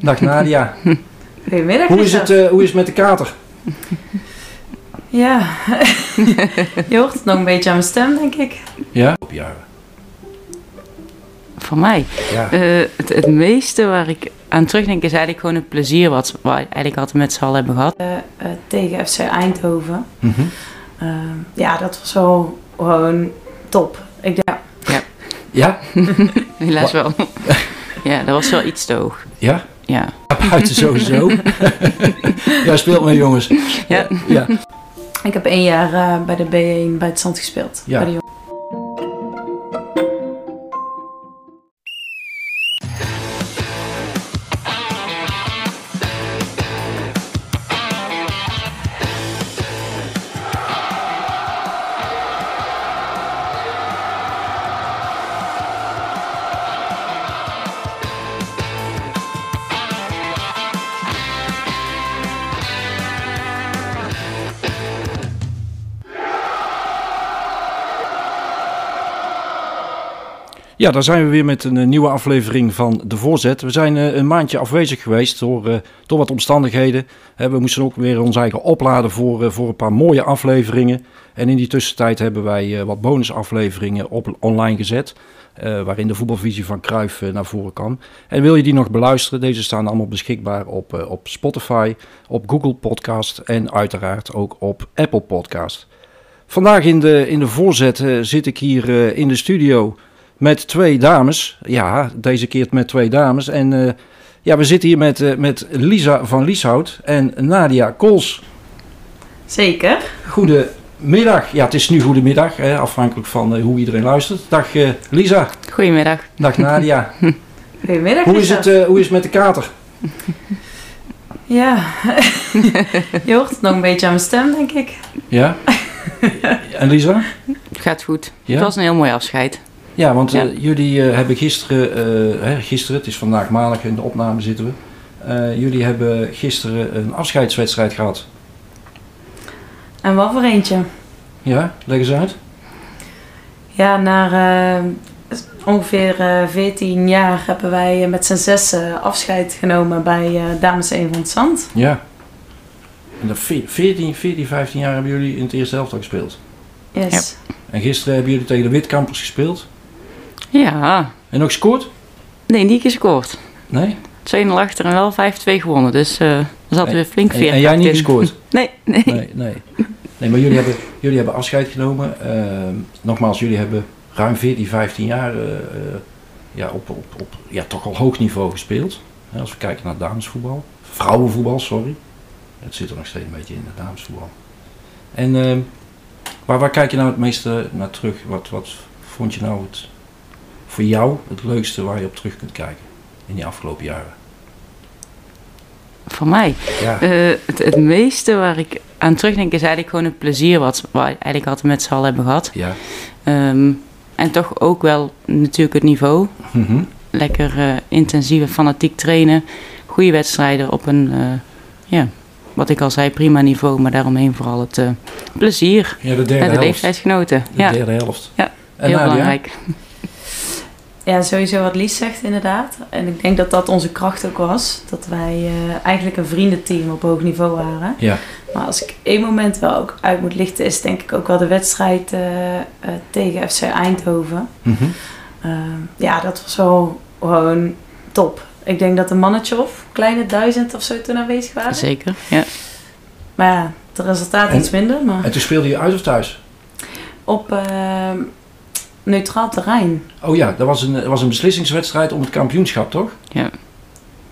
Dag Nadia. Goedemiddag. Hoe is het, eh, hoe is het met de kater? Ja, je hoort het nog een beetje aan mijn stem, denk ik. Ja? Op jaren. Voor mij. Ja. Eh, het, het meeste waar ik aan terugdenk is eigenlijk gewoon het plezier wat we eigenlijk altijd met z'n allen hebben gehad. Eh, tegen FC Eindhoven. Mhm. Eh, ja, dat was wel gewoon top. Ik denk, ja, Ja? Helaas wel. ja, dat was wel iets te hoog. Ja? Ja. Buiten sowieso. ja, speelt mee jongens. Ja. Ja. ik heb één jaar eh, bij de B1 bij het zand gespeeld. Ja. Bij de jongen. Ja, daar zijn we weer met een eh, nieuwe aflevering van De Voorzet. We zijn eh, een maandje afwezig geweest door, eh, door wat omstandigheden. We moesten ook weer ons eigen opladen voor, voor een paar mooie afleveringen. En in die tussentijd hebben wij wat bonusafleveringen op, online gezet. waarin de voetbalvisie van Cruijff naar voren kwam. En wil je die nog beluisteren? Deze staan allemaal beschikbaar op, op Spotify, op Google Podcast en uiteraard ook op Apple Podcast. Vandaag in de, in de voorzet zit ik hier in de studio met twee dames. Ja, deze keer met twee dames. En eh, ja, we zitten hier met, eh, met Lisa van Lieshout en Nadia Kools. Zeker. Goedemiddag. Ja, het is nu goedemiddag, hè, afhankelijk van eh, hoe iedereen luistert. Dag eh, Lisa. Goedemiddag. Dag Nadia. Goedemiddag. hoe, is het, eh, hoe is het met de kater? Ja, je hoort het nog een beetje aan mijn stem, denk ik. Ja? en Lisa? Gaat goed. Ja? Het was een heel mooi afscheid. Ja, want eh, Ja. jullie eh, hebben gisteren, eh, hè, gisteren, het is vandaag maandag in de opname zitten we. Jullie hebben gisteren een afscheidswedstrijd gehad. En wat voor eentje? Ja, leg eens uit. Ja, na ongeveer eh 14 jaar hebben wij met z'n zessen afscheid genomen bij Dames 1 van het Zand. Ja. En dat ve- 14, 14, 15 jaar hebben jullie in het eerste helft gespeeld. Yes. En gisteren hebben jullie tegen de Witkampers gespeeld. Ja. En ook gescoord? Nee, niet gescoord. Nee? 2-0 achter en wel 5-2 gewonnen. Dus eh er zat En- weer flink En, veerkracht en jij niet in. gescoord? Nee, nee. Nee, nee. Nee, maar jullie hebben, jullie hebben afscheid genomen. Ehm, nogmaals, jullie hebben ruim 14, 15 jaar eh, ja, op, op, op ja, toch al hoog niveau gespeeld. Als we kijken naar damesvoetbal. Vrouwenvoetbal, sorry. Het zit er nog steeds een beetje in, het damesvoetbal. En ehm, waar, waar kijk je nou het meeste naar terug? Wat, wat vond je nou het, voor jou het leukste waar je op terug kunt kijken in die afgelopen jaren? Voor mij. Ja, Eh, het, het meeste waar ik aan terugdenk is eigenlijk gewoon het plezier wat we eigenlijk altijd met z'n allen hebben gehad. ja. Ehm, en toch ook wel natuurlijk het niveau. Mhm. Lekker eh, intensieve, fanatiek trainen. Goede wedstrijden op een, eh, ja, wat ik al zei, prima niveau. Maar daaromheen vooral het plezier ja, de derde en de helft. leeftijdsgenoten. De Ja, derde helft. Ja, heel Nadia? belangrijk. Ja, sowieso wat Lies zegt inderdaad. En ik denk dat dat onze kracht ook was. Dat wij eh, eigenlijk een vriendenteam op hoog niveau waren. Ja. Maar als ik één moment wel ook uit moet lichten, is denk ik ook wel de wedstrijd eh, eh, tegen FC Eindhoven. Mhm. Eh, ja, dat was wel gewoon top. Ik denk dat een mannetje of kleine duizend of zo toen aanwezig waren. Zeker, ja. Maar ja, het resultaat En- iets minder. Maar En toen speelde je uit of thuis? op eh, neutraal terrein. Oh ja, dat was een, dat was een beslissingswedstrijd om het kampioenschap, toch? Ja.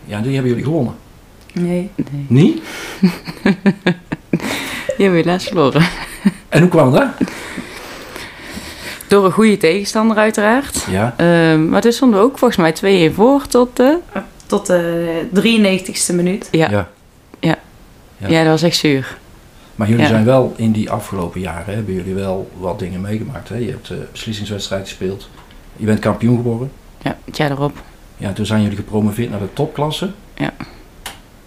Ja, die hebben jullie gewonnen. Nee. Nee. Niet? Die hebben we helaas verloren. En hoe kwam dat? Door een goede tegenstander uiteraard. Ja. Ehm, maar toen stonden we ook volgens mij 2-1 voor tot de... Tot de 93ste minuut. Ja, ja. ja. Ja. dat was echt zuur. Maar jullie Ja. zijn wel in die afgelopen jaren, hebben jullie wel wat dingen meegemaakt. Hè? Je hebt een beslissingswedstrijd gespeeld. Je bent kampioen geworden. Ja, het jaar erop. Ja, toen zijn jullie gepromoveerd naar de topklasse. Ja.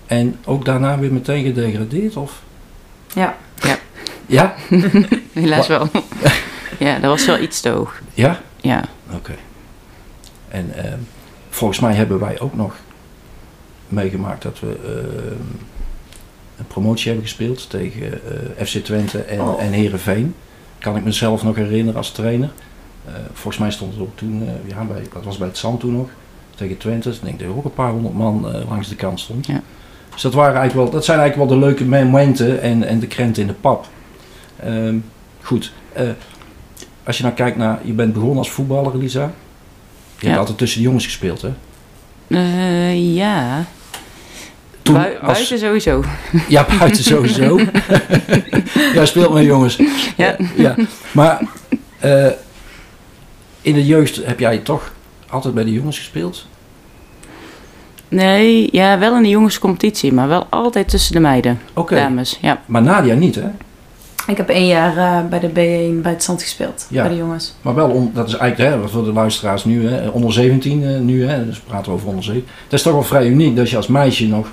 En ook daarna weer meteen gedegradeerd, of? Ja. Ja? Helaas wel. ja, dat was wel iets te hoog. Ja? Ja, Oké. En ehm, volgens mij hebben wij ook nog meegemaakt dat we uh, een promotie hebben gespeeld tegen uh, FC Twente en, Oh. en Herenveen. Kan ik mezelf nog herinneren als trainer. Uh, volgens mij stond het ook toen, ja, bij, dat was bij het Zand toen nog, tegen Twente. Ik denk dat er ook een paar honderd man langs de kant stond. Ja. Dus dat, waren eigenlijk wel, dat zijn eigenlijk wel de leuke momenten en, en de krenten in de pap. Uh, goed, als je nou kijkt naar, je bent begonnen als voetballer, Lisa. Je Ja. hebt altijd tussen de jongens gespeeld, hè? Uh, ja. Toen Bui als- Buiten sowieso. Ja, buiten sowieso. Jij speelt met jongens. Ja. ja. Maar eh, in de jeugd heb jij toch altijd bij de jongens gespeeld? Nee, ja, wel in de jongenscompetitie, maar wel altijd tussen de meiden. Oké. Dames, ja. Maar Nadia niet, hè? Ik heb één jaar eh, bij de B1 bij het zand gespeeld. Ja. Bij de jongens. Maar wel, om, dat is eigenlijk hè, voor de luisteraars nu, hè, onder 17 eh, nu, hè, dus praten we over onder 17. Dat is toch wel vrij uniek dat je als meisje nog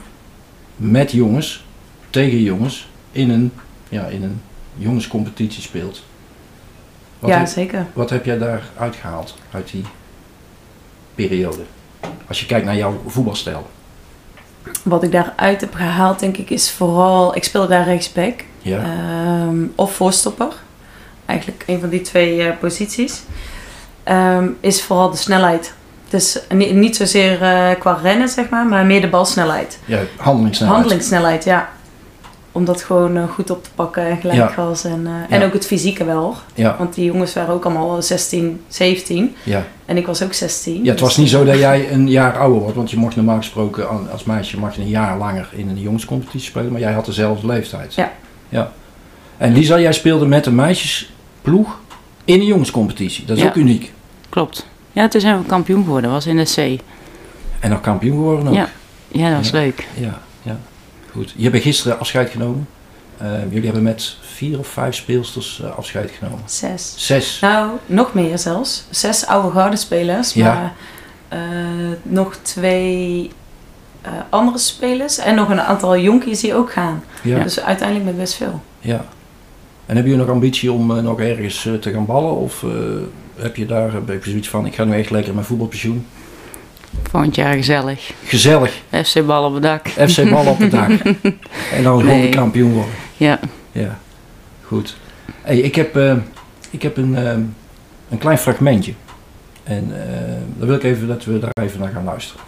met jongens, tegen jongens, in een, ja, in een jongenscompetitie speelt. Wat, ja, heb, zeker. wat heb jij daar uitgehaald uit die periode? Als je kijkt naar jouw voetbalstijl. Wat ik daaruit heb gehaald, denk ik, is vooral... Ik speelde daar rechtsback. Ja, Ehm, of voorstopper. Eigenlijk een van die twee eh, posities. Ehm, is vooral de snelheid. Dus ni- niet zozeer eh, qua rennen, zeg maar, maar meer de balsnelheid. ja handelingssnelheid. Handelingssnelheid, ja. Om dat gewoon eh, goed op te pakken en gelijk Ja. gas. En, eh, en ook het fysieke wel. Ja, Want die jongens waren ook allemaal 16, 17. ja. En ik was ook 16. ja, het was dus- niet zo dat jij een jaar ouder wordt, want je mocht normaal gesproken als meisje mag je een jaar langer in een jongenscompetitie spelen, maar jij had dezelfde leeftijd. Ja. ja. En Lisa, jij speelde met een meisjesploeg in een jongenscompetitie. Dat is Ja. ook uniek. Klopt. Ja, toen zijn we kampioen geworden, was in de C. En nog kampioen geworden ook. Ja. Ja, dat was Ja. leuk. ja, ja. Goed. Je hebt gisteren afscheid genomen. Eh, jullie hebben met vier of vijf speelsters eh, afscheid genomen. Zes. Zes. Nou, nog meer zelfs. Zes oude gouden spelers. Ja. Maar eh, nog twee eh, andere spelers. En nog een aantal jonkies die ook gaan. Ja. Dus uiteindelijk met best veel. ja. En heb je nog ambitie om nog ergens te gaan ballen? Of eh, heb je daar heb je zoiets van, ik ga nu echt lekker mijn voetbalpensioen? Volgend jaar gezellig. Gezellig. FC bal op het dak. FC bal op het dak. en dan gewoon Nee. de kampioen worden. Ja. Ja, goed. Hey, ik heb, eh, ik heb een, eh, een klein fragmentje. En eh dan wil ik even dat we daar even naar gaan luisteren.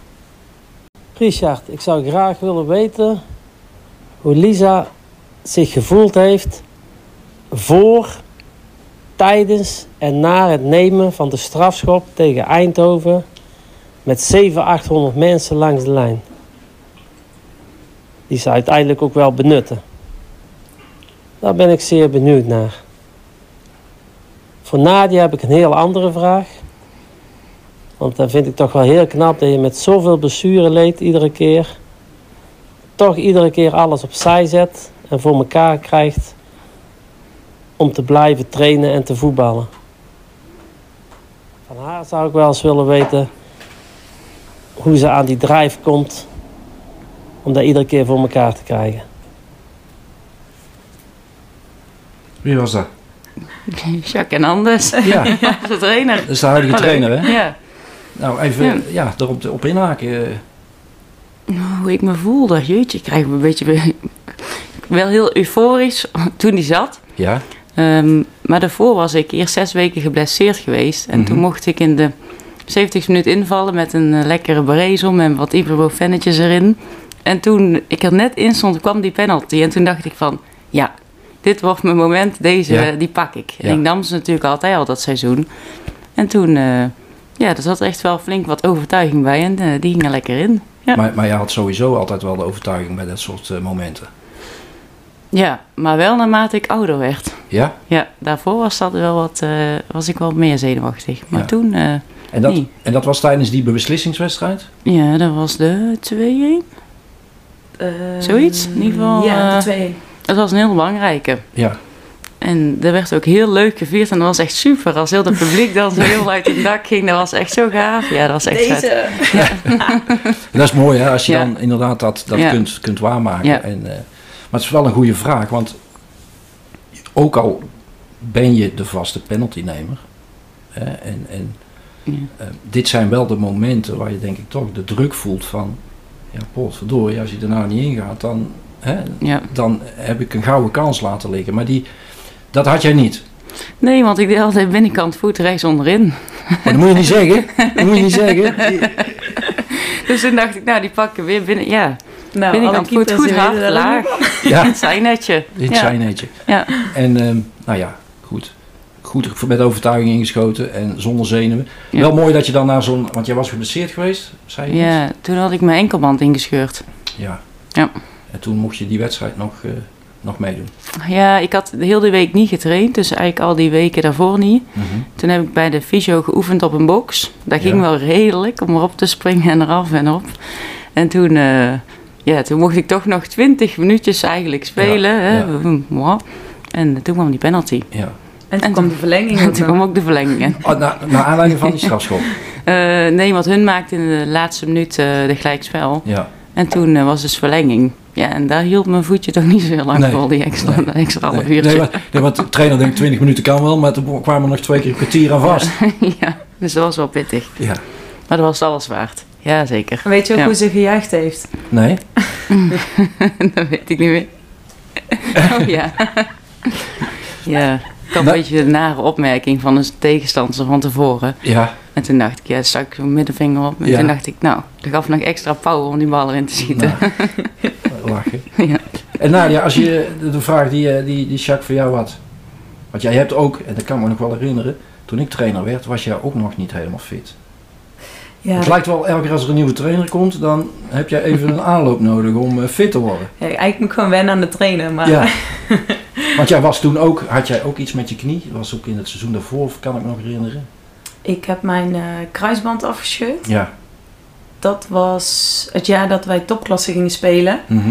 Richard, ik zou graag willen weten hoe Lisa zich gevoeld heeft voor, tijdens en na het nemen van de strafschop tegen Eindhoven met 700, 800 mensen langs de lijn. Die ze uiteindelijk ook wel benutten. Daar ben ik zeer benieuwd naar. Voor Nadia heb ik een heel andere vraag. Want dan vind ik toch wel heel knap dat je met zoveel blessure leed iedere keer. Toch iedere keer alles opzij zet en voor elkaar krijgt om te blijven trainen en te voetballen. Van haar zou ik wel eens willen weten hoe ze aan die drijf komt om dat iedere keer voor elkaar te krijgen. Wie was dat? Jacques en Anders. Ja, Ja, de trainer. dat is de huidige Hallo. trainer, hè? Ja. Nou, even Ja. ja. erop op inhaken. eh. Hoe ik me voelde. Jeetje, ik krijg me een beetje... Wel heel euforisch toen hij zat. Ja, Ehm, maar daarvoor was ik eerst zes weken geblesseerd geweest. En toen Mhm. mocht ik in de 70 minuut invallen met een eh, lekkere berezom en wat ibuprofennetjes erin. En toen ik er net in stond, kwam die penalty. En toen dacht ik van, ja, dit wordt mijn moment, deze, Ja. eh, die pak ik. Ja. En ik nam ze natuurlijk altijd al dat seizoen. En toen, eh, ja, er zat echt wel flink wat overtuiging bij en die ging er lekker in. Ja. maar, maar je had sowieso altijd wel de overtuiging bij dat soort momenten. Ja, maar wel naarmate ik ouder werd. Ja? Ja, daarvoor was, dat wel wat, eh, was ik wel meer zenuwachtig. Maar Ja. toen... eh, En dat, Nee. en dat was tijdens die beslissingswedstrijd? Ja, dat was de 2-1. Eh, Zoiets? In ieder geval, Ja, de twee. Dat was een heel belangrijke. Ja. En dat werd ook heel leuk gevierd. En dat was echt super. Als heel het publiek dan zo heel uit het dak ging. Dat was echt zo gaaf. Ja, dat was echt. Deze. Dat is mooi, hè? Als je Ja. dan inderdaad dat, dat Ja. kunt, kunt waarmaken. Ja. En, eh, maar het is wel een goede vraag, want ook al ben je de vaste penaltynemer, hè, en, en Ja. eh, dit zijn wel de momenten waar je denk ik toch de druk voelt van Ja, potverdorie, als je er nou niet in gaat, dan, hè, Ja. dan heb ik een gouden kans laten liggen. Maar die, dat had jij niet. Nee, want ik deed altijd binnenkant voet rechts onderin. Maar dat moet je niet zeggen. Dat moet je niet zeggen. Dus toen dacht ik, nou, die pakken weer binnen. Ja, Nou, binnenkant voet goed hard, laag. Ja, Het zijn netje. dit ja. En ehm, nou ja, goed. Goed met overtuiging ingeschoten en zonder zenuwen. Ja. Wel mooi dat je dan naar zo'n... Want jij was geblesseerd geweest, zei je? ja, toen had ik mijn enkelband ingescheurd. Ja. Ja. En toen mocht je die wedstrijd nog, eh, nog meedoen. Ja, ik had de hele week niet getraind, dus eigenlijk al die weken daarvoor niet. Mhm. Toen heb ik bij de fysio geoefend op een box. Dat ging Ja. wel redelijk om erop te springen en eraf en op. En toen, eh, ja, toen mocht ik toch nog 20 minuutjes eigenlijk spelen. Ja, hè. ja. Mwah. En toen kwam die penalty. Ja. En toen En kwam de verlenging En toen kwam ook de verlenging. in. Oh, na, naar aanleiding van die strafschop. Eh, nee, want hun maakte in de laatste minuut eh, de gelijkspel. Ja. En toen eh, was dus verlenging. Ja, en daar hield mijn voetje toch niet zo heel lang Nee. vol, die extra, Nee. extra half Nee, uurtje. nee, maar, nee, want de trainer denkt 20 minuten kan wel, maar toen kwamen nog twee keer een kwartier aan vast. ja, dus dat was wel pittig. Ja. Maar dat was alles waard. Ja, zeker. Weet je ook Ja. hoe ze gejuicht heeft? Nee? dat weet ik niet meer. oh ja. ja, had een Nou- beetje de nare opmerking van een tegenstander van tevoren. Ja. En toen dacht ik, ja, stak ik mijn middenvinger op. En Ja. toen dacht ik, nou, dat gaf nog extra power om die bal erin te schieten. Nou, lachen. Ja. En Nadia, als je de, de vraag die, eh, die, die Jacques voor jou had. Want jij hebt ook, en dat kan me nog wel herinneren, toen ik trainer werd, was jij ook nog niet helemaal fit. Ja, Het lijkt wel, elke keer als er een nieuwe trainer komt, dan heb jij even een aanloop nodig om eh, fit te worden. ja, eigenlijk moet ik gewoon wennen aan de trainen. Maar Ja. Want jij was toen ook, had jij ook iets met je knie? Dat was ook in het seizoen daarvoor, of kan ik me nog herinneren? ik heb mijn eh, kruisband afgescheurd. Ja. Dat was het jaar dat wij topklasse gingen spelen. Mhm.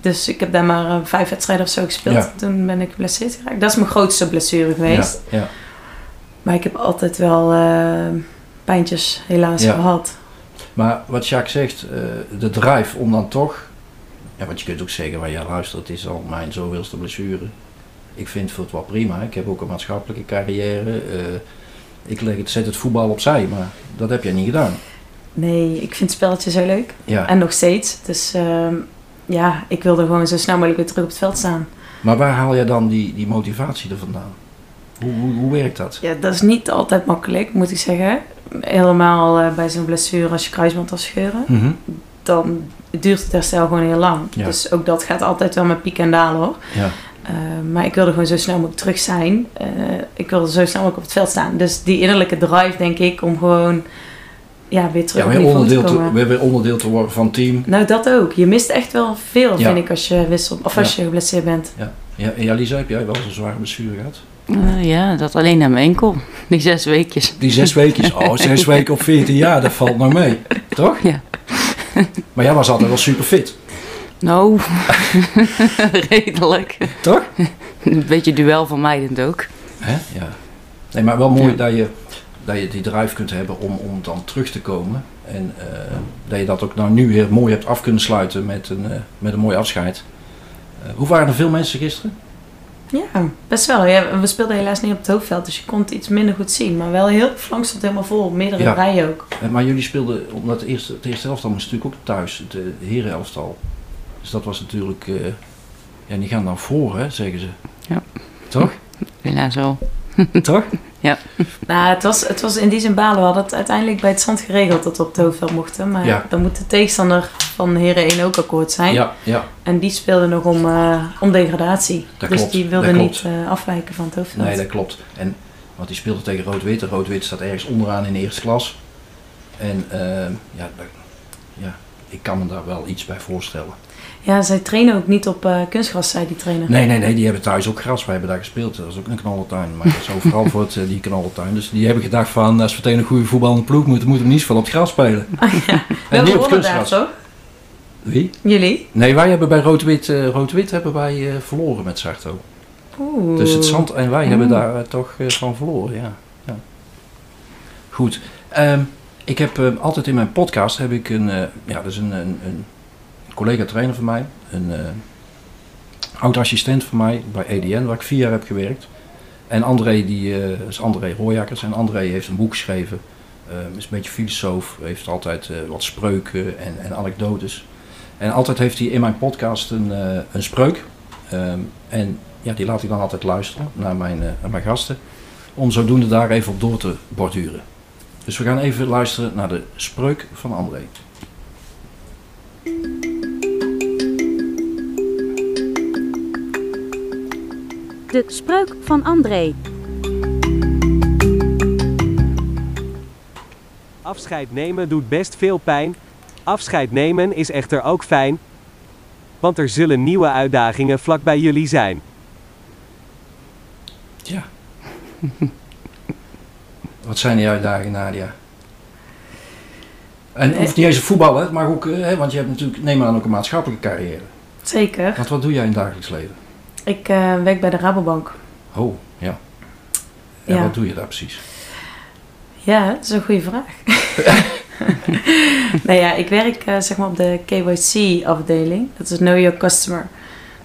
Dus ik heb daar maar eh, vijf wedstrijden of zo gespeeld. Ja. Toen ben ik geblesseerd geraakt. Dat is mijn grootste blessure geweest. Ja, ja. Maar ik heb altijd wel pijntjes helaas Ja. gehad. Maar wat Jacques zegt, eh, de drive om dan toch... Ja, want je kunt ook zeggen, van ja luister, het is al mijn zoveelste blessure. Ik vind het wel prima. Ik heb ook een maatschappelijke carrière. eh, ik leg het, zet het voetbal opzij, maar dat heb jij niet gedaan. Nee, ik vind spelletjes heel leuk. Ja. En nog steeds. Dus ja, ik wilde gewoon zo snel mogelijk weer terug op het veld staan. Maar waar haal jij dan die, die motivatie er vandaan? Hoe, hoe, hoe werkt dat? Ja, dat is niet altijd makkelijk, moet ik zeggen. Helemaal eh, bij zo'n blessure als je kruisband afscheuren. Mhm. Dan duurt het herstel gewoon heel lang. Ja. Dus ook dat gaat altijd wel met piek en dalen hoor. Ja. Eh, maar ik wilde gewoon zo snel mogelijk terug zijn. Eh, ik wilde zo snel mogelijk op het veld staan. Dus die innerlijke drive, denk ik, om gewoon ja, weer terug Ja, weer onderdeel, te, komen. weer, weer onderdeel te worden van het team. Nou, dat ook. Je mist echt wel veel, Ja. vind ik, als je wisselt. Of als je geblesseerd bent. Ja, en ja, Lisa, heb jij wel zo'n zware blessure gehad? Eh, ja, dat alleen aan mijn enkel. Die zes weekjes. Die zes weekjes. Oh, zes weken op 14 jaar, dat valt nou mee. Toch? Ja. Maar jij was altijd wel super fit. Nou, redelijk. Toch? Een beetje duel vermijdend ook. Hè? Ja. Nee, maar wel mooi Ja. dat, je, dat je die drive kunt hebben om, om dan terug te komen. En eh, dat je dat ook nou nu weer mooi hebt af kunnen sluiten met een, eh, met een mooi afscheid. Hoe waren er veel mensen gisteren? Ja, best wel. Ja, we speelden helaas niet op het hoofdveld, dus je kon het iets minder goed zien. Maar wel heel, flank stond helemaal vol. Meerdere Ja. rijen ook. Eh, maar jullie speelden, omdat het eerste, het eerste elftal moest natuurlijk ook thuis, het uh, herenelftal. Dus dat was natuurlijk, eh, ja die gaan dan voor hè, zeggen ze. Ja. Toch? Helaas wel. Toch? Nou, het was, het was in die zin balen. We hadden het uiteindelijk bij het zand geregeld dat we op het hoofdveld mochten. Maar Ja. dan moet de tegenstander van Heren 1 ook akkoord zijn. Ja, ja. En die speelde nog om, eh, om degradatie. Dat dus klopt, die wilde dat niet eh, afwijken van het hoofdveld. Nee, dat klopt. En, want die speelde tegen Rood-Wit. Rood-Wit staat ergens onderaan in de eerste klas. En eh, ja, dat- ja, ik kan me daar wel iets bij voorstellen. Ja, zij trainen ook niet op eh, kunstgras, zei die trainer. Nee, nee, nee, die hebben thuis ook gras. Wij hebben daar gespeeld. Dat is ook een knallentuin. Maar dat is overal voor het, eh, die knallentuin. Dus die hebben gedacht van, als we tegen een goede voetballende ploeg moeten, moeten we niet zoveel op het gras spelen. Ah, ja. En niet op daar, kunstgras. toch? Wie? Jullie? Nee, wij hebben bij Rood-Wit, eh, Rood-Wit hebben wij eh, verloren met Sarto. Oeh. Dus het zand en wij Oeh. hebben daar eh, toch eh, van verloren, ja. ja. Goed. Ehm, ik heb eh, altijd in mijn podcast heb ik een, eh, ja, dat is een, een, een collega-trainer van mij, een eh oud-assistent van mij bij EDN, waar ik vier jaar heb gewerkt. En André, die eh, is André Rooijakkers. En André heeft een boek geschreven is een beetje filosoof, heeft altijd eh, wat spreuken en, en anekdotes. En altijd heeft hij in mijn podcast een, eh, een spreuk. Ehm, en ja, die laat ik dan altijd luisteren naar mijn, eh, naar mijn gasten. Om zodoende daar even op door te borduren. Dus we gaan even luisteren naar de spreuk van André. De spreuk van André. Afscheid nemen doet best veel pijn. Afscheid nemen is echter ook fijn. Want er zullen nieuwe uitdagingen vlak bij jullie zijn. Ja. Wat zijn die uitdagingen, Nadia? En hoeft niet eens voetballen, mag ook, hè, want je hebt natuurlijk, neem aan, ook een maatschappelijke carrière. Zeker. Want wat doe jij in het dagelijks leven? Ik eh, werk bij de Rabobank. Oh, ja. En Ja. wat doe je daar precies? Ja, dat is een goede vraag. nou ja, ik werk eh, zeg maar op de KYC-afdeling. Dat is Know Your Customer.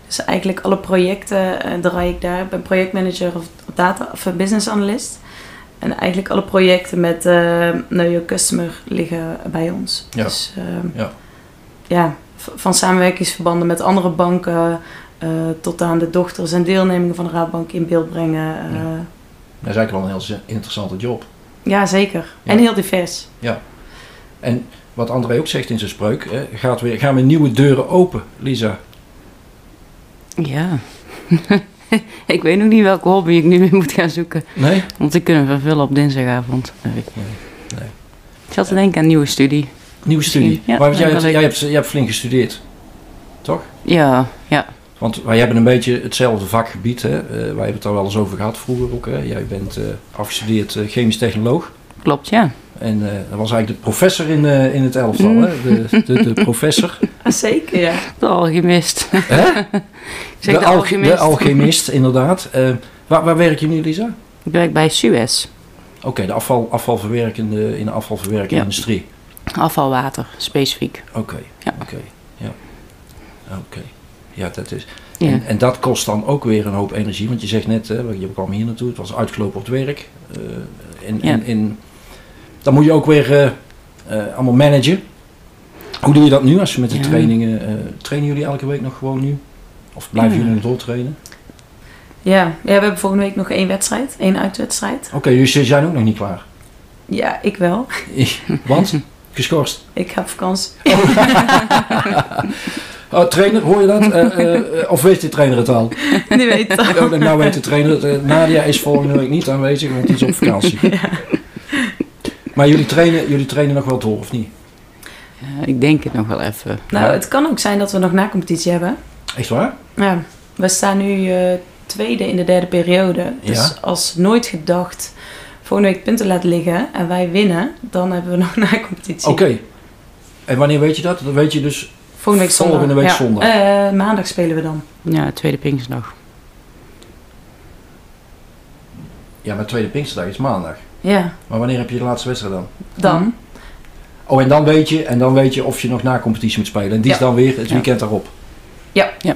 Dus eigenlijk alle projecten eh, draai ik daar. Ik ben projectmanager of data of business analyst. En eigenlijk alle projecten met Know Your Customer liggen bij ons. Ja. Dus ehm, Ja. van samenwerkingsverbanden met andere banken tot aan de dochters en deelnemingen van de Raadbank in beeld brengen. eh, Ja. Dat is eigenlijk wel een heel interessante job. ja, zeker. Ja. En heel divers. En wat André ook zegt in zijn spreuk, hè, gaat weer, gaan weer nieuwe deuren open, Lisa. Ja. ik weet nog niet welke hobby ik nu weer moet gaan zoeken. Nee? Om te kunnen vervullen op dinsdagavond. Nee. nee. Ik zat te denken aan een nieuwe studie. Nieuwe studie. Ja, maar jij, ja, jij, hebt, jij hebt flink gestudeerd, toch? Ja, ja. Want wij hebben een beetje hetzelfde vakgebied. Hè? Eh, wij hebben het daar wel eens over gehad vroeger ook. Hè? Jij bent eh, afgestudeerd eh, chemisch technoloog. Klopt, ja. En eh, dat was eigenlijk de professor in, eh, in het elftal. Mm. Hè? De, de, de professor. Ah, zeker, ja. De alchemist. Hè? De, de, alch- alchemist. de alchemist, inderdaad. Eh, waar, waar werk je nu, Lisa? Ik werk bij Suez. Oké, de afval, afvalverwerkende, in de afvalverwerkende Ja. industrie. Afvalwater, specifiek. Oké, Ja. oké, ja. Oké, ja, dat is... Ja. En, en dat kost dan ook weer een hoop energie, want je zegt net, hè, je kwam hier naartoe, het was uitgelopen op het werk. Eh, en, Ja. en, en dan moet je ook weer eh, eh, allemaal managen. Hoe doe je dat nu als je met de Ja. trainingen, eh, trainen jullie elke week nog gewoon nu? Of blijven jullie nog doortrainen? Ja, ja, we hebben volgende week nog één wedstrijd, één uitwedstrijd. Oké, dus jullie zijn ook nog niet klaar. Ja, ik wel. Want? Geschorst. Ik heb vakantie. Oh, trainer, hoor je dat? Eh, eh, of weet de trainer het al? Die weet het. Oh, nou weet de trainer, eh, Nadia is volgende week niet aanwezig, want die is op vakantie. Maar jullie trainen, jullie trainen nog wel door, of niet? Ik denk het nog wel even. Nou, het kan ook zijn dat we nog na competitie hebben. Echt waar? Ja, we staan nu eh, tweede in de derde periode. Dus Ja. als nooit gedacht volgende week punten laten liggen en wij winnen, dan hebben we nog na competitie. Oké. En wanneer weet je dat? Dat weet je dus... Volgende week zondag. Volgende week Ja, zondag. eh, maandag spelen we dan. Ja, tweede Pinksterdag. Ja, maar tweede Pinksterdag is maandag. Ja, Maar wanneer heb je de laatste wedstrijd dan? dan. Oh, en dan weet je, en dan weet je of je nog na competitie moet spelen. En die is dan weer het Ja. weekend daarop. Ja. Ja.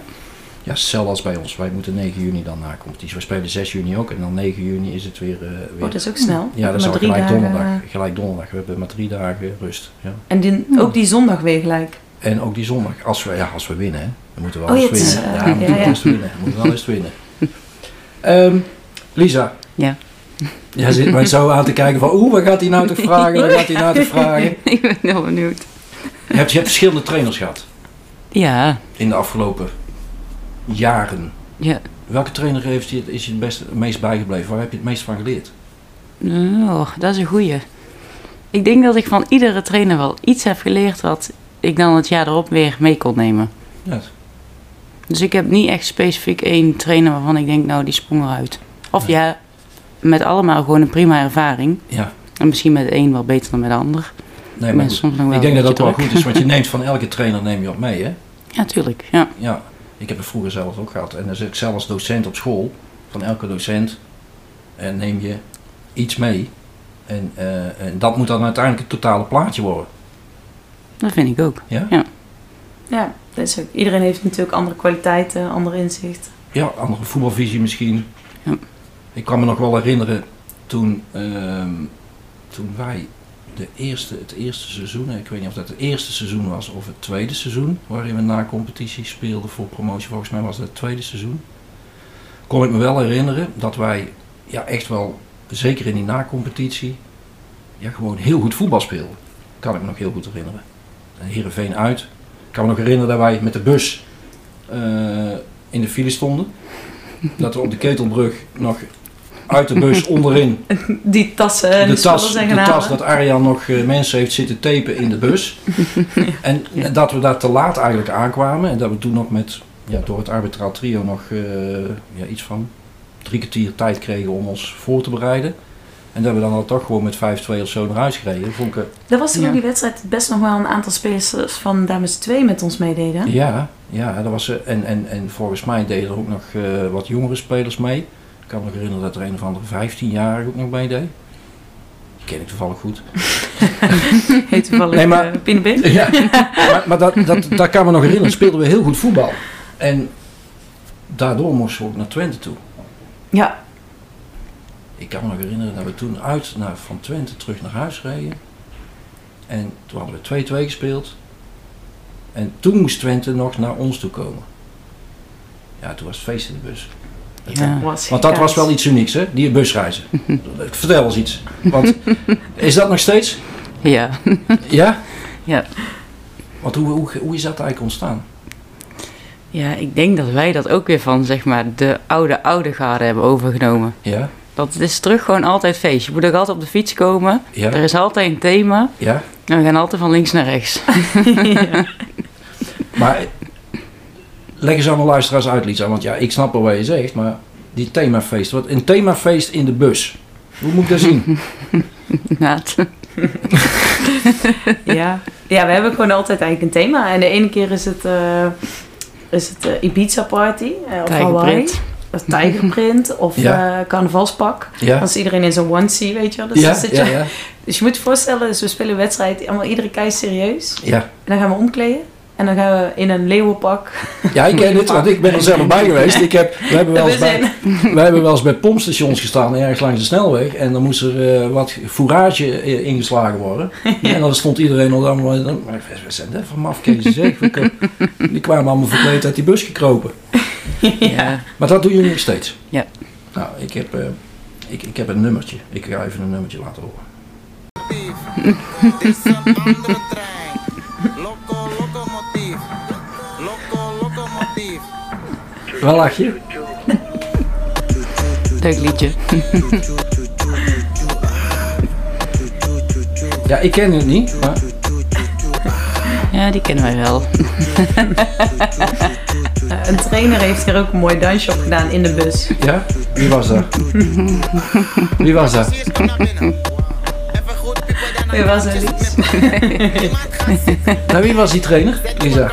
Ja, hetzelfde als bij ons. Wij moeten 9 juni dan na competitie. We spelen 6 juni ook. En dan 9 juni is het weer... eh, weer Oh, dat is ook snel. ja, dat is gelijk dagen, donderdag. eh, Gelijk donderdag. We hebben maar drie dagen rust. Ja. En die, ook die zondag weer gelijk. En ook die zondag, als we, ja, als we winnen, hè. We moeten wel Oh, ja, eens is, winnen. ja, we moeten wel eens winnen. We moeten wel eens winnen. Ehm, Lisa. Ja. Jij zit mij zo aan te kijken van, oeh, wat gaat hij nou te vragen? Wat gaat hij nou te vragen? ik ben heel benieuwd. Je hebt, je hebt verschillende trainers gehad Ja, in de afgelopen jaren. ja. Welke trainer heeft je, is je het, beste, het meest bijgebleven? Waar heb je het meest van geleerd? Oh, dat is een goeie. Ik denk dat ik van iedere trainer wel iets heb geleerd wat ik dan het jaar erop weer mee kon nemen. Ja. Dus ik heb niet echt specifiek één trainer waarvan ik denk, nou die sprong eruit. Of ja, met allemaal gewoon een prima ervaring. ja. En misschien met een wel beter dan met de ander. Nee, maar soms nog wel ik denk dat dat beetje wel goed is, want je neemt van elke trainer neem je op mee, hè? Ja, tuurlijk. Ja. Ja, ik heb het vroeger zelf ook gehad. En dan zit ik zelf als docent op school. Van elke docent en neem je iets mee. En, eh, en dat moet dan uiteindelijk het totale plaatje worden. Dat vind ik ook. Ja? Ja, dat is ook. Iedereen heeft natuurlijk andere kwaliteiten, andere inzicht. Ja, andere voetbalvisie misschien. Ja. Ik kan me nog wel herinneren toen, ehm, toen wij de eerste, het eerste seizoen, ik weet niet of dat het eerste seizoen was of het tweede seizoen, waarin we na competitie speelden voor promotie, volgens mij was het het tweede seizoen, kon ik me wel herinneren dat wij ja, echt wel, zeker in die na-competitie, ja, gewoon heel goed voetbal speelden. Kan ik me nog heel goed herinneren. En Heerenveen uit. Ik kan me nog herinneren dat wij met de bus eh, in de file stonden. Dat we op de Ketelbrug nog uit de bus onderin Die tassen en de tas, de tas halen. dat Arjan nog eh, mensen heeft zitten tapen in de bus. En dat we daar te laat eigenlijk aankwamen. En dat we toen nog met, ja, door het arbitraal trio nog eh, ja, iets van drie kwartier tijd kregen om ons voor te bereiden. En dat we dan al toch gewoon met 5-2 of zo naar huis gereden. Vond ik, Er was toen Ja. ook die wedstrijd best nog wel een aantal spelers van dames 2 met ons meededen. ja, ja, dat was, eh, en, en, en volgens mij deden er ook nog eh, wat jongere spelers mee. Ik kan me nog herinneren dat er een of andere 15-jarige ook nog meedeed. Die ken ik toevallig goed. Heet toevallig Nee, maar- eh. Ja, maar, maar dat, dat, dat kan me nog herinneren. Speelden we heel goed voetbal. En daardoor moesten we ook naar Twente toe. Ja, Ik kan me nog herinneren dat we toen uit naar, van Twente terug naar huis reden. En toen hadden we 2-2 gespeeld. En toen moest Twente nog naar ons toe komen. Ja, toen was het feest in de bus. Ja. was Want dat was wel iets unieks, hè? Die busreizen. Vertel eens iets. Want is dat nog steeds? Ja. Ja? Ja. Want hoe, hoe, hoe is dat eigenlijk ontstaan? ja, ik denk dat wij dat ook weer van zeg maar de oude oude garde hebben overgenomen. Ja? Dat het is terug gewoon altijd feest. Je moet ook altijd op de fiets komen. Ja? Er is altijd een thema. Ja? En we gaan altijd van links naar rechts. Maar leg eens aan de luisteraars uit, Lisa. Want ja, ik snap wel wat je zegt, maar die themafeest. Wat, een themafeest in de bus. Hoe moet ik dat zien? Naad. ja. ja, we hebben gewoon altijd eigenlijk een thema. En de ene keer is het, eh, is het eh, Ibiza Party. eh, of Hawaii. Tijgerprint. Of Ja. eh, carnavalspak. Ja? Dan is iedereen in zo'n onesie, weet je wel. Dus, Ja, zit je, dus je moet je voorstellen, dus we spelen een wedstrijd. Allemaal iedere kei serieus. Ja. En dan gaan we omkleden. En dan gaan we in een leeuwenpak. ja, ik ken het, want ik ben er zelf bij geweest. Ik heb, we, hebben wel eens We bij, we hebben wel eens bij pompstations gestaan, ergens langs de snelweg. En dan moest er eh, wat fourage eh, ingeslagen worden. En dan stond iedereen al dan- Maar wat zijn dat voor mafkezen zeg? We Die kwamen allemaal verkleed uit die bus gekropen. Ja. Maar dat doen jullie nog steeds? Ja. Nou, ik heb, eh, ik, ik heb een nummertje. Ik ga even een nummertje laten horen. Dit is een andere trein. Loco, locomotief. Loco, locomotief. Wel lach je? Leuk liedje. Ja, ik ken het niet, maar... Ja, die kennen wij wel. Eh, een trainer heeft hier ook een mooi dansje op gedaan in de bus. Ja? Wie was dat? Wie was dat? Daarna Wie was er, zitten, Nou, wie was die trainer? Lisa.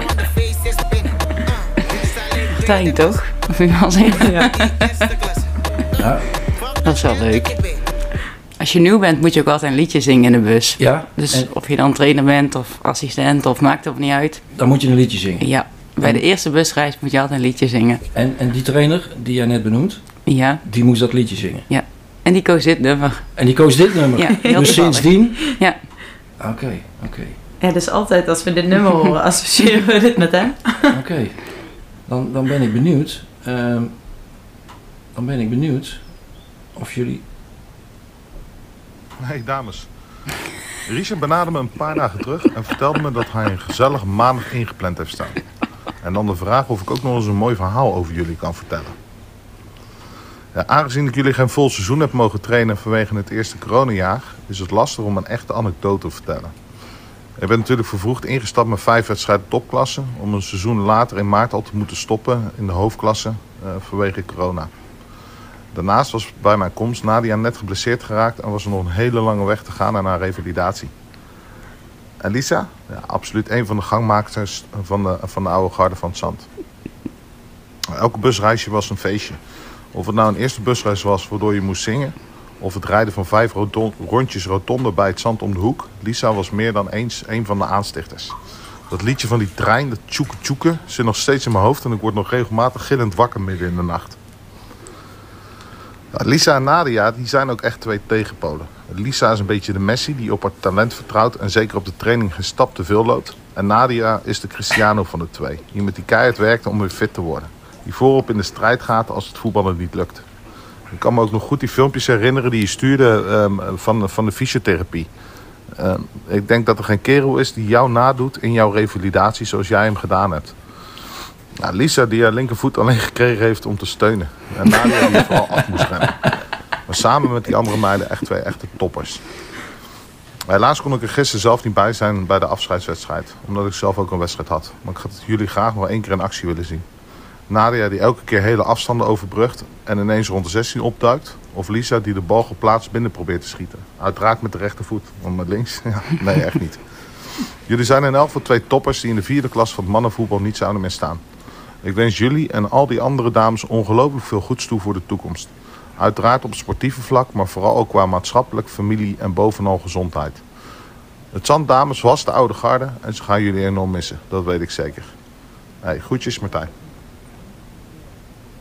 Martijn toch? Of wie was het? Ja. Dat is wel leuk. Als je nieuw bent, moet je ook altijd een liedje zingen in de bus. ja. Dus En of je dan trainer bent of assistent of maakt het niet uit. dan moet je een liedje zingen. Ja, bij de eerste busreis moet je altijd een liedje zingen. En, en die trainer, die jij net benoemd, Ja, die moest dat liedje zingen. en die koos dit nummer. En die koos dit nummer. Ja, dus toevallig. sindsdien? Ja. Oké, oké, ja, dus altijd als we dit nummer horen, associëren we dit met hem. oké. Dan, dan ben ik benieuwd. ehm, dan ben ik benieuwd of jullie... Hey dames. Richard benaderde me een paar dagen terug en vertelde me dat hij een gezellige maandag ingepland heeft staan. En dan de vraag of ik ook nog eens een mooi verhaal over jullie kan vertellen. Ja, aangezien ik jullie geen vol seizoen heb mogen trainen vanwege het eerste coronajaar, is het lastig om een echte anekdote te vertellen. Ik ben natuurlijk vervroegd ingestapt met vijf wedstrijden topklasse, om een seizoen later in maart al te moeten stoppen in de hoofdklasse eh, vanwege corona. Daarnaast was bij mijn komst Nadia net geblesseerd geraakt en was er nog een hele lange weg te gaan naar haar revalidatie. En Lisa, ja, absoluut een van de gangmakers van de, van de oude garde van het zand. Elke busreisje was een feestje. Of het nou een eerste busreis was waardoor je moest zingen, of het rijden van vijf rondjes rotonde bij het zand om de hoek. Lisa was meer dan eens een van de aanstichters. Dat liedje van die trein, dat tjoeke tjoeke, zit nog steeds in mijn hoofd en ik word nog regelmatig gillend wakker midden in de nacht. Lisa en Nadia die zijn ook echt twee tegenpolen. Lisa is een beetje de Messi die op haar talent vertrouwt en zeker op de training geen stap te veel loopt. En Nadia is de Cristiano van de twee, die met die keihard werkt om weer fit te worden. Die voorop in de strijd gaat als het voetballen niet lukt. Ik kan me ook nog goed die filmpjes herinneren die je stuurde ehm, van, van de fysiotherapie. Ehm, ik denk dat er geen kerel is die jou nadoet in jouw revalidatie zoals jij hem gedaan hebt. Nou, Lisa die haar linkervoet alleen gekregen heeft om te steunen. En Nadia die vooral af moest rennen. Maar samen met die andere meiden echt twee echte toppers. Helaas kon ik er gisteren zelf niet bij zijn bij de afscheidswedstrijd. Omdat ik zelf ook een wedstrijd had. Maar ik had jullie graag nog één keer in actie willen zien. Nadia die elke keer hele afstanden overbrugt en ineens rond de 16 opduikt. Of Lisa die de bal geplaatst binnen probeert te schieten. Uiteraard met de rechtervoet, want met links, ja, nee echt niet. Jullie zijn in elk geval twee toppers die in de vierde klas van het mannenvoetbal niet zouden meer staan. Ik wens jullie en al die andere dames ongelooflijk veel goeds toe voor de toekomst. Uiteraard op het sportieve vlak, maar vooral ook qua maatschappelijk, familie en bovenal gezondheid. Het Zanddames was de oude garde en ze gaan jullie enorm missen. Dat weet ik zeker. Hey, groetjes Martijn.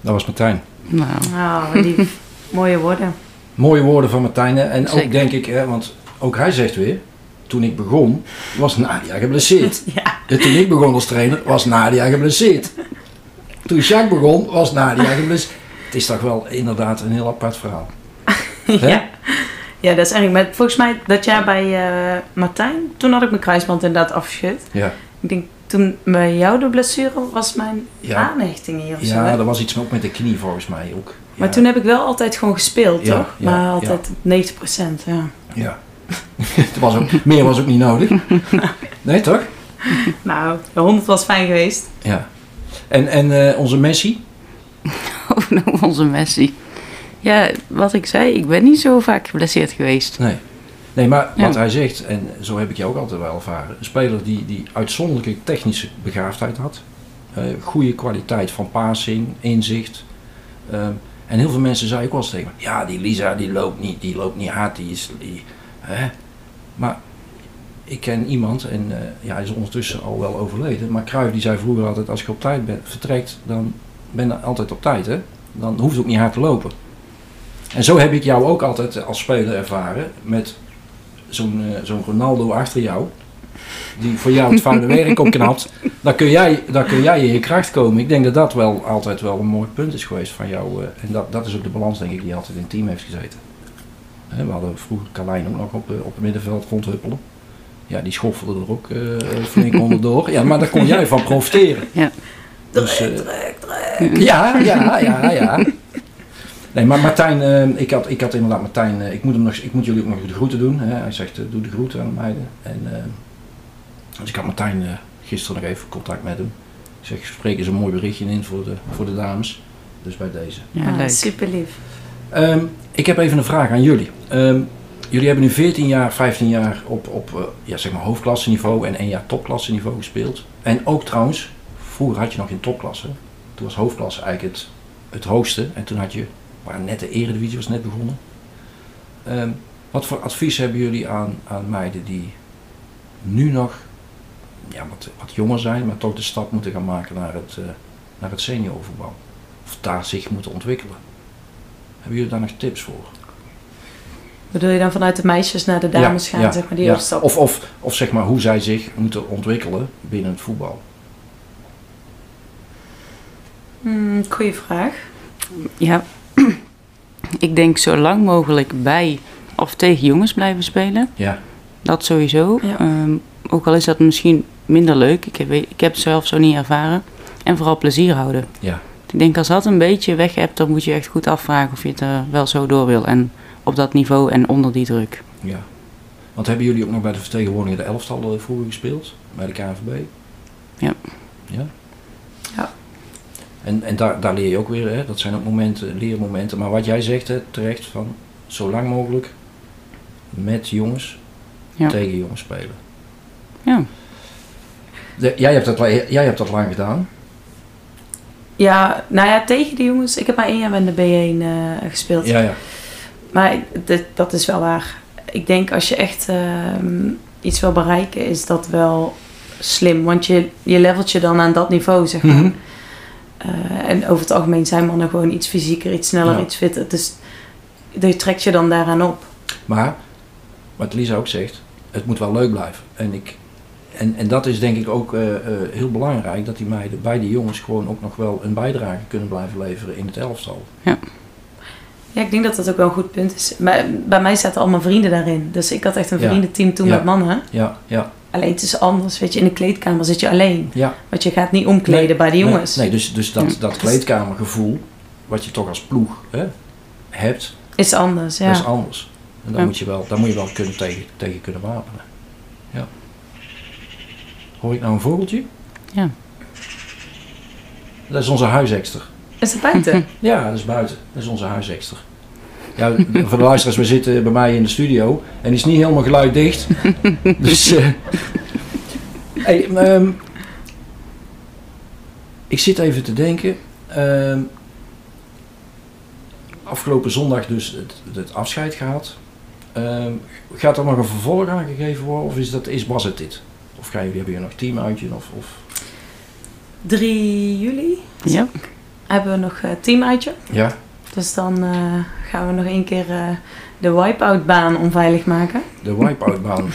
Dat was Martijn. Nou, Nou, wat lief. Mooie woorden. Mooie woorden van Martijn. En ook denk ik, hè, want ook hij zegt weer, toen ik begon, was Nadia geblesseerd. Ja. En toen ik begon als trainer, was Nadia geblesseerd. Toen Jacques begon, was Nadia geblesseerd. Het is toch wel inderdaad een heel apart verhaal. Ja. ja, dat is eigenlijk met, volgens mij dat jaar bij eh, Martijn, toen had ik mijn kruisband inderdaad afgeschud. Ja, Ik denk toen bij jou de blessure was mijn Ja. aanhechting hier of zo. ja er was iets ook met de knie volgens mij ook. Maar toen heb ik wel altijd gewoon gespeeld, Ja, toch? ja, maar altijd 90%, ja. Ja. Het was ook, meer was ook niet nodig. Nee, toch? Nou, de 100 was fijn geweest. Ja. En, en eh, onze Messi? Oh, nou, onze Messi. Ja, wat ik zei, ik ben niet zo vaak geblesseerd geweest. Nee. Nee, maar wat Ja. hij zegt, en zo heb ik je ook altijd wel ervaren. Een speler die, die uitzonderlijke technische begaafdheid had. eh, goede kwaliteit van passing, inzicht. Ehm, en heel veel mensen zeiden ook wel eens tegen me, Ja, die Lisa die loopt niet, die loopt niet hard. Die is, die, hè? Maar ik ken iemand, en eh, ja, hij is ondertussen al wel overleden. Maar Cruijff die zei vroeger altijd, als je op tijd bent, vertrekt, dan ben altijd op tijd. Hè? Dan hoeft het ook niet hard te lopen. En zo heb ik jou ook altijd als speler ervaren met zo'n eh, zo'n Ronaldo achter jou. Die voor jou het vuile werk opknapt. Dan kun, jij, dan kun jij in je kracht komen. Ik denk dat dat wel altijd wel een mooi punt is geweest van jou. eh, en dat, dat is ook de balans denk ik die altijd in het team heeft gezeten. Hè, we hadden vroeger Carlijn ook nog op, eh, op het middenveld rondhuppelen. Ja, die schoffelde er ook eh, flink onderdoor. Ja, maar daar kon jij van profiteren. Ja. Dus, ja, ja, ja, ja. Nee, maar Martijn, eh, ik, had, ik had inderdaad Martijn, eh, ik, moet hem nog, ik moet jullie ook nog de groeten doen. Hè. Hij zegt, eh, doe de groeten aan de meiden. En, eh, dus ik had Martijn eh, gisteren nog even contact met hem. Ik zeg, spreek eens een mooi berichtje in voor de, voor de dames. Dus bij deze. Ja, leuk. super lief. Ehm, ik heb even een vraag aan jullie. Ehm, jullie hebben nu 14 jaar, 15 jaar op, op ja, zeg maar hoofdklasseniveau en één jaar topklasseniveau gespeeld. En ook trouwens, vroeger had je nog in topklasse. Toen was hoofdklasse eigenlijk het, het hoogste. En toen had je, net de eredivisie was net begonnen. Ehm, wat voor advies hebben jullie aan, aan meiden die nu nog ja, wat, wat jonger zijn, maar toch de stap moeten gaan maken naar het, eh, naar het seniorvoetbal? Of daar zich moeten ontwikkelen? Hebben jullie daar nog tips voor? Bedoel je dan vanuit de meisjes naar de dames gaan, zeg maar, die ja. Of, of, of zeg maar hoe zij zich moeten ontwikkelen binnen het voetbal. Hmm, goeie vraag. Ja, ik denk zo lang mogelijk bij of tegen jongens blijven spelen. Ja, Dat sowieso. Ja. Ehm, ook al is dat misschien minder leuk. Ik heb, ik heb het zelf zo niet ervaren. En vooral plezier houden. ja, Ik denk als dat een beetje weg hebt, dan moet je echt goed afvragen of je het er wel zo door wil. En op dat niveau en onder die druk. ja. Want hebben jullie ook nog bij de vertegenwoordiger de elftal eh, vroeger gespeeld? Bij de KNVB? Ja? Ja. En, en daar, daar leer je ook weer, hè? dat zijn ook momenten, leermomenten. Maar wat jij zegt hè, terecht, van zo lang mogelijk met jongens Ja. tegen jongens spelen. Ja. De- jij, hebt dat, jij hebt dat lang gedaan. Ja, nou ja, tegen de jongens. Ik heb maar één jaar met de B1 eh, gespeeld. Ja, ja. Maar dit- dat is wel waar. Ik denk als je echt ehm, iets wil bereiken, is dat wel slim. Want je, je levelt je dan aan dat niveau, zeg maar. Mhm. Eh, en over het algemeen zijn mannen gewoon iets fysieker, iets sneller, Ja. iets fitter. Dus je trekt je dan daaraan op. Maar wat Lisa ook zegt, het moet wel leuk blijven. En, ik, en, en dat is denk ik ook eh, eh, heel belangrijk, dat die meiden bij die jongens gewoon ook nog wel een bijdrage kunnen blijven leveren in het elftal. Ja, ik denk dat dat ook wel een goed punt is. Bij, bij mij zaten allemaal vrienden daarin. Dus ik had echt een Ja. vriendenteam toen Ja. met mannen. Ja, ja, Alleen het is anders, weet je, in de kleedkamer zit je alleen. ja. Want je gaat niet omkleden Nee, bij de jongens. Nee, nee, dus, dus dat, dat kleedkamergevoel, wat je toch als ploeg hè, hebt, Is anders, ja. dat is anders. En daar, Ja. moet je wel, daar moet je wel kunnen tegen, tegen kunnen wapenen. Ja. Hoor ik nou een vogeltje? Ja. Dat is onze huisexter. Is het buiten? Ja, dat is buiten. Dat is onze huisexter. Ja, voor de luisteraars, we zitten bij mij in de studio en die is niet helemaal geluiddicht. dus. eh hey, ehm, ik zit even te denken. ehm, afgelopen zondag dus het, het afscheid gehad. Ehm, gaat er nog een vervolg aan gegeven worden of is dat, is, was het dit? Of hebben jullie nog teamuitje? Of, of, 3 juli Ja. hebben we nog uh, teamuitje. ja? Dus dan eh, gaan we nog één keer eh, de wipe-out baan onveilig maken. De wipe-out baan.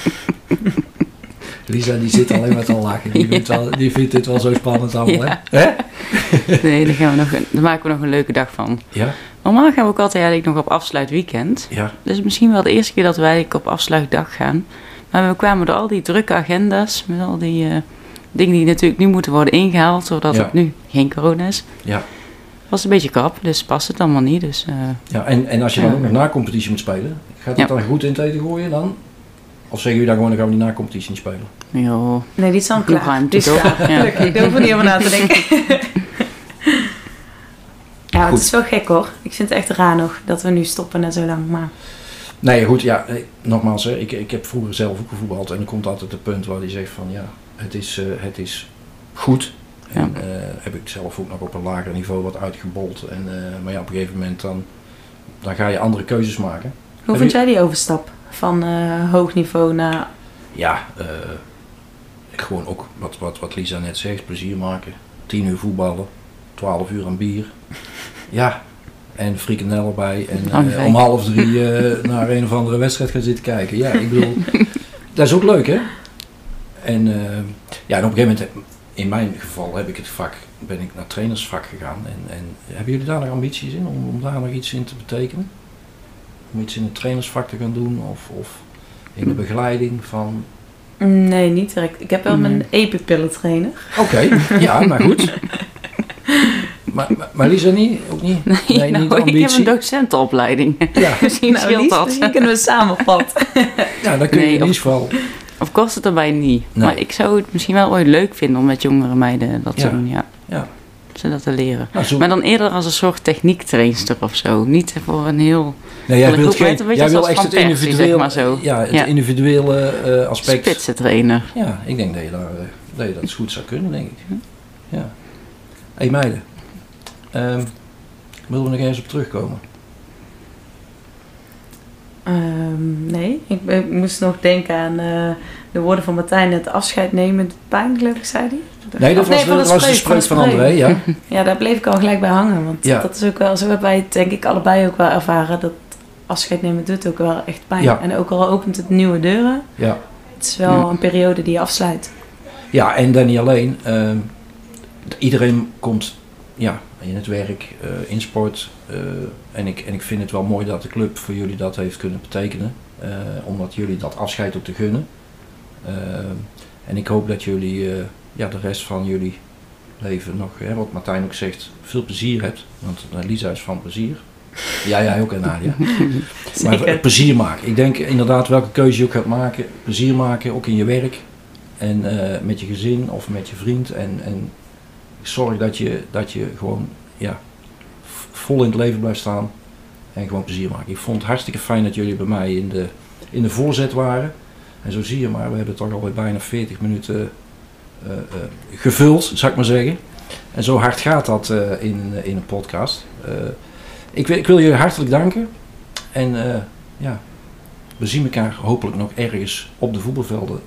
Lisa die zit alleen maar te lachen. Die, vindt wel, die vindt dit wel zo spannend allemaal, Ja. hè? Nee, daar, gaan we nog, daar maken we nog een leuke dag van. Ja, Normaal gaan we ook altijd eigenlijk nog op afsluitweekend. ja, Dus misschien wel de eerste keer dat wij op afsluitdag gaan. Maar we kwamen door al die drukke agenda's, met al die eh, dingen die natuurlijk nu moeten worden ingehaald, zodat Ja. het nu geen corona is. ja. Was een beetje krap, dus past het allemaal niet. Dus eh, ja. En, en als je dan Ja. ook nog na competitie moet spelen, gaat Ja. het dan goed in het eten gooien dan? Of zeggen jullie dan gewoon, dan gaan we die na competitie niet spelen? Nee, die is dan klaar. ruimte, Die is klaar. Ja. Ik hoef er niet over na te denken. ja, het Goed. is wel gek hoor. Ik vind het echt raar nog dat we nu stoppen na zo lang. Maar Nee, goed, ja, eh, nogmaals, hè, ik, ik heb vroeger zelf ook gevoetbald en er komt altijd het punt waar hij zegt van ja, het is, eh, het is goed. En eh, heb ik zelf ook nog op een lager niveau wat uitgebold. En, eh, maar ja, op een gegeven moment dan, dan ga je andere keuzes maken. hoe Heb vind je- jij die overstap van eh, hoog niveau naar... Ja, gewoon ook wat, wat, wat Lisa net zegt, plezier maken. 10 uur voetballen, 12 uur aan bier. Ja, en frikandel erbij. En Oh, om half drie naar een of andere wedstrijd gaan zitten kijken. Ja, ik bedoel, dat is ook leuk hè. En ja, en op een gegeven moment, in mijn geval heb ik het vak, ben ik naar trainersvak gegaan. En, en hebben jullie daar nog ambities in om, om daar nog iets in te betekenen? Om iets in het trainersvak te gaan doen of, of in de begeleiding van Nee, niet direct. Ik heb wel mijn epipillen trainer. Oké, ja, maar goed. Maar, maar, maar Lisa niet? Ook niet? nee, nou, niet de ik heb ambitie? een docentenopleiding. Ja, Misschien Nou, scheelt dat. Misschien kunnen we samen pad. ja, dan kun je Nee, in ieder geval... Of kost het erbij niet. Nee. Maar ik zou het misschien wel ooit leuk vinden om met jongere meiden dat te doen. Ja. Ja. Ze dat te leren. Nou, zo, Maar dan eerder als een soort techniektrainster of zo. Niet voor een heel nee, jij wilt, geen, een jij wil echt het individueel, zeg maar zo. Ja, het Ja. individuele eh, aspect. spitse trainer. Ja, ik denk dat je, daar, eh, dat je dat goed zou kunnen, denk ik. Ja. Hé hey, meiden, Ehm willen we nog eens op terugkomen? Ehm, nee, ik, moest nog denken aan eh, de woorden van Martijn. Het afscheid nemen, doet pijn, geloof ik, zei hij. Nee, dat was, de, van dat was de spreuk van André, ja. Ja, daar bleef ik al gelijk bij hangen. Want Ja. dat is ook wel, zo hebben wij het denk ik allebei ook wel ervaren. Dat afscheid nemen doet ook wel echt pijn. Ja. En ook al opent het nieuwe deuren. ja. Het is wel Ja. een periode die je afsluit. Ja, en dan niet alleen. ehm, iedereen komt ja, in het werk, eh, in sport. eh, en, ik, en ik vind het wel mooi dat de club voor jullie dat heeft kunnen betekenen. eh, omdat jullie dat afscheid ook te gunnen. En ik hoop dat jullie ja, de rest van jullie leven nog, hè, wat Martijn ook zegt, veel plezier hebt. Want Lisa is van plezier. Ja, jij ook en Nadia. Maar plezier maken. Ik denk inderdaad welke keuze je ook gaat maken, plezier maken, ook in je werk. En met je gezin of met je vriend. En, en zorg dat je, dat je gewoon ja, vol in het leven blijft staan. En gewoon plezier maken. Ik vond het hartstikke fijn dat jullie bij mij in de, in de voorzet waren. En zo zie je maar, we hebben toch alweer bijna 40 minuten eh, eh, gevuld, zou ik maar zeggen. En zo hard gaat dat eh, in, in een podcast. Ik, wil, ik wil jullie hartelijk danken. En ja, we zien elkaar hopelijk nog ergens op de voetbalvelden.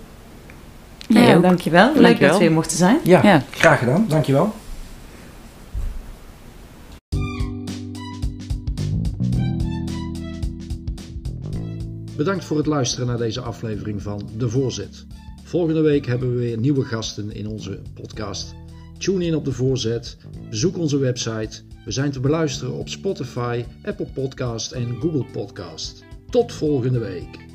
Ja, ook. dankjewel. Leuk Dankjewel. dat we hier mochten zijn. Ja, Ja. graag gedaan. Dankjewel. Bedankt voor het luisteren naar deze aflevering van De Voorzet. Volgende week hebben we weer nieuwe gasten in onze podcast. Tune in op De Voorzet, bezoek onze website. We zijn te beluisteren op Spotify, Apple Podcast en Google Podcast. Tot volgende week.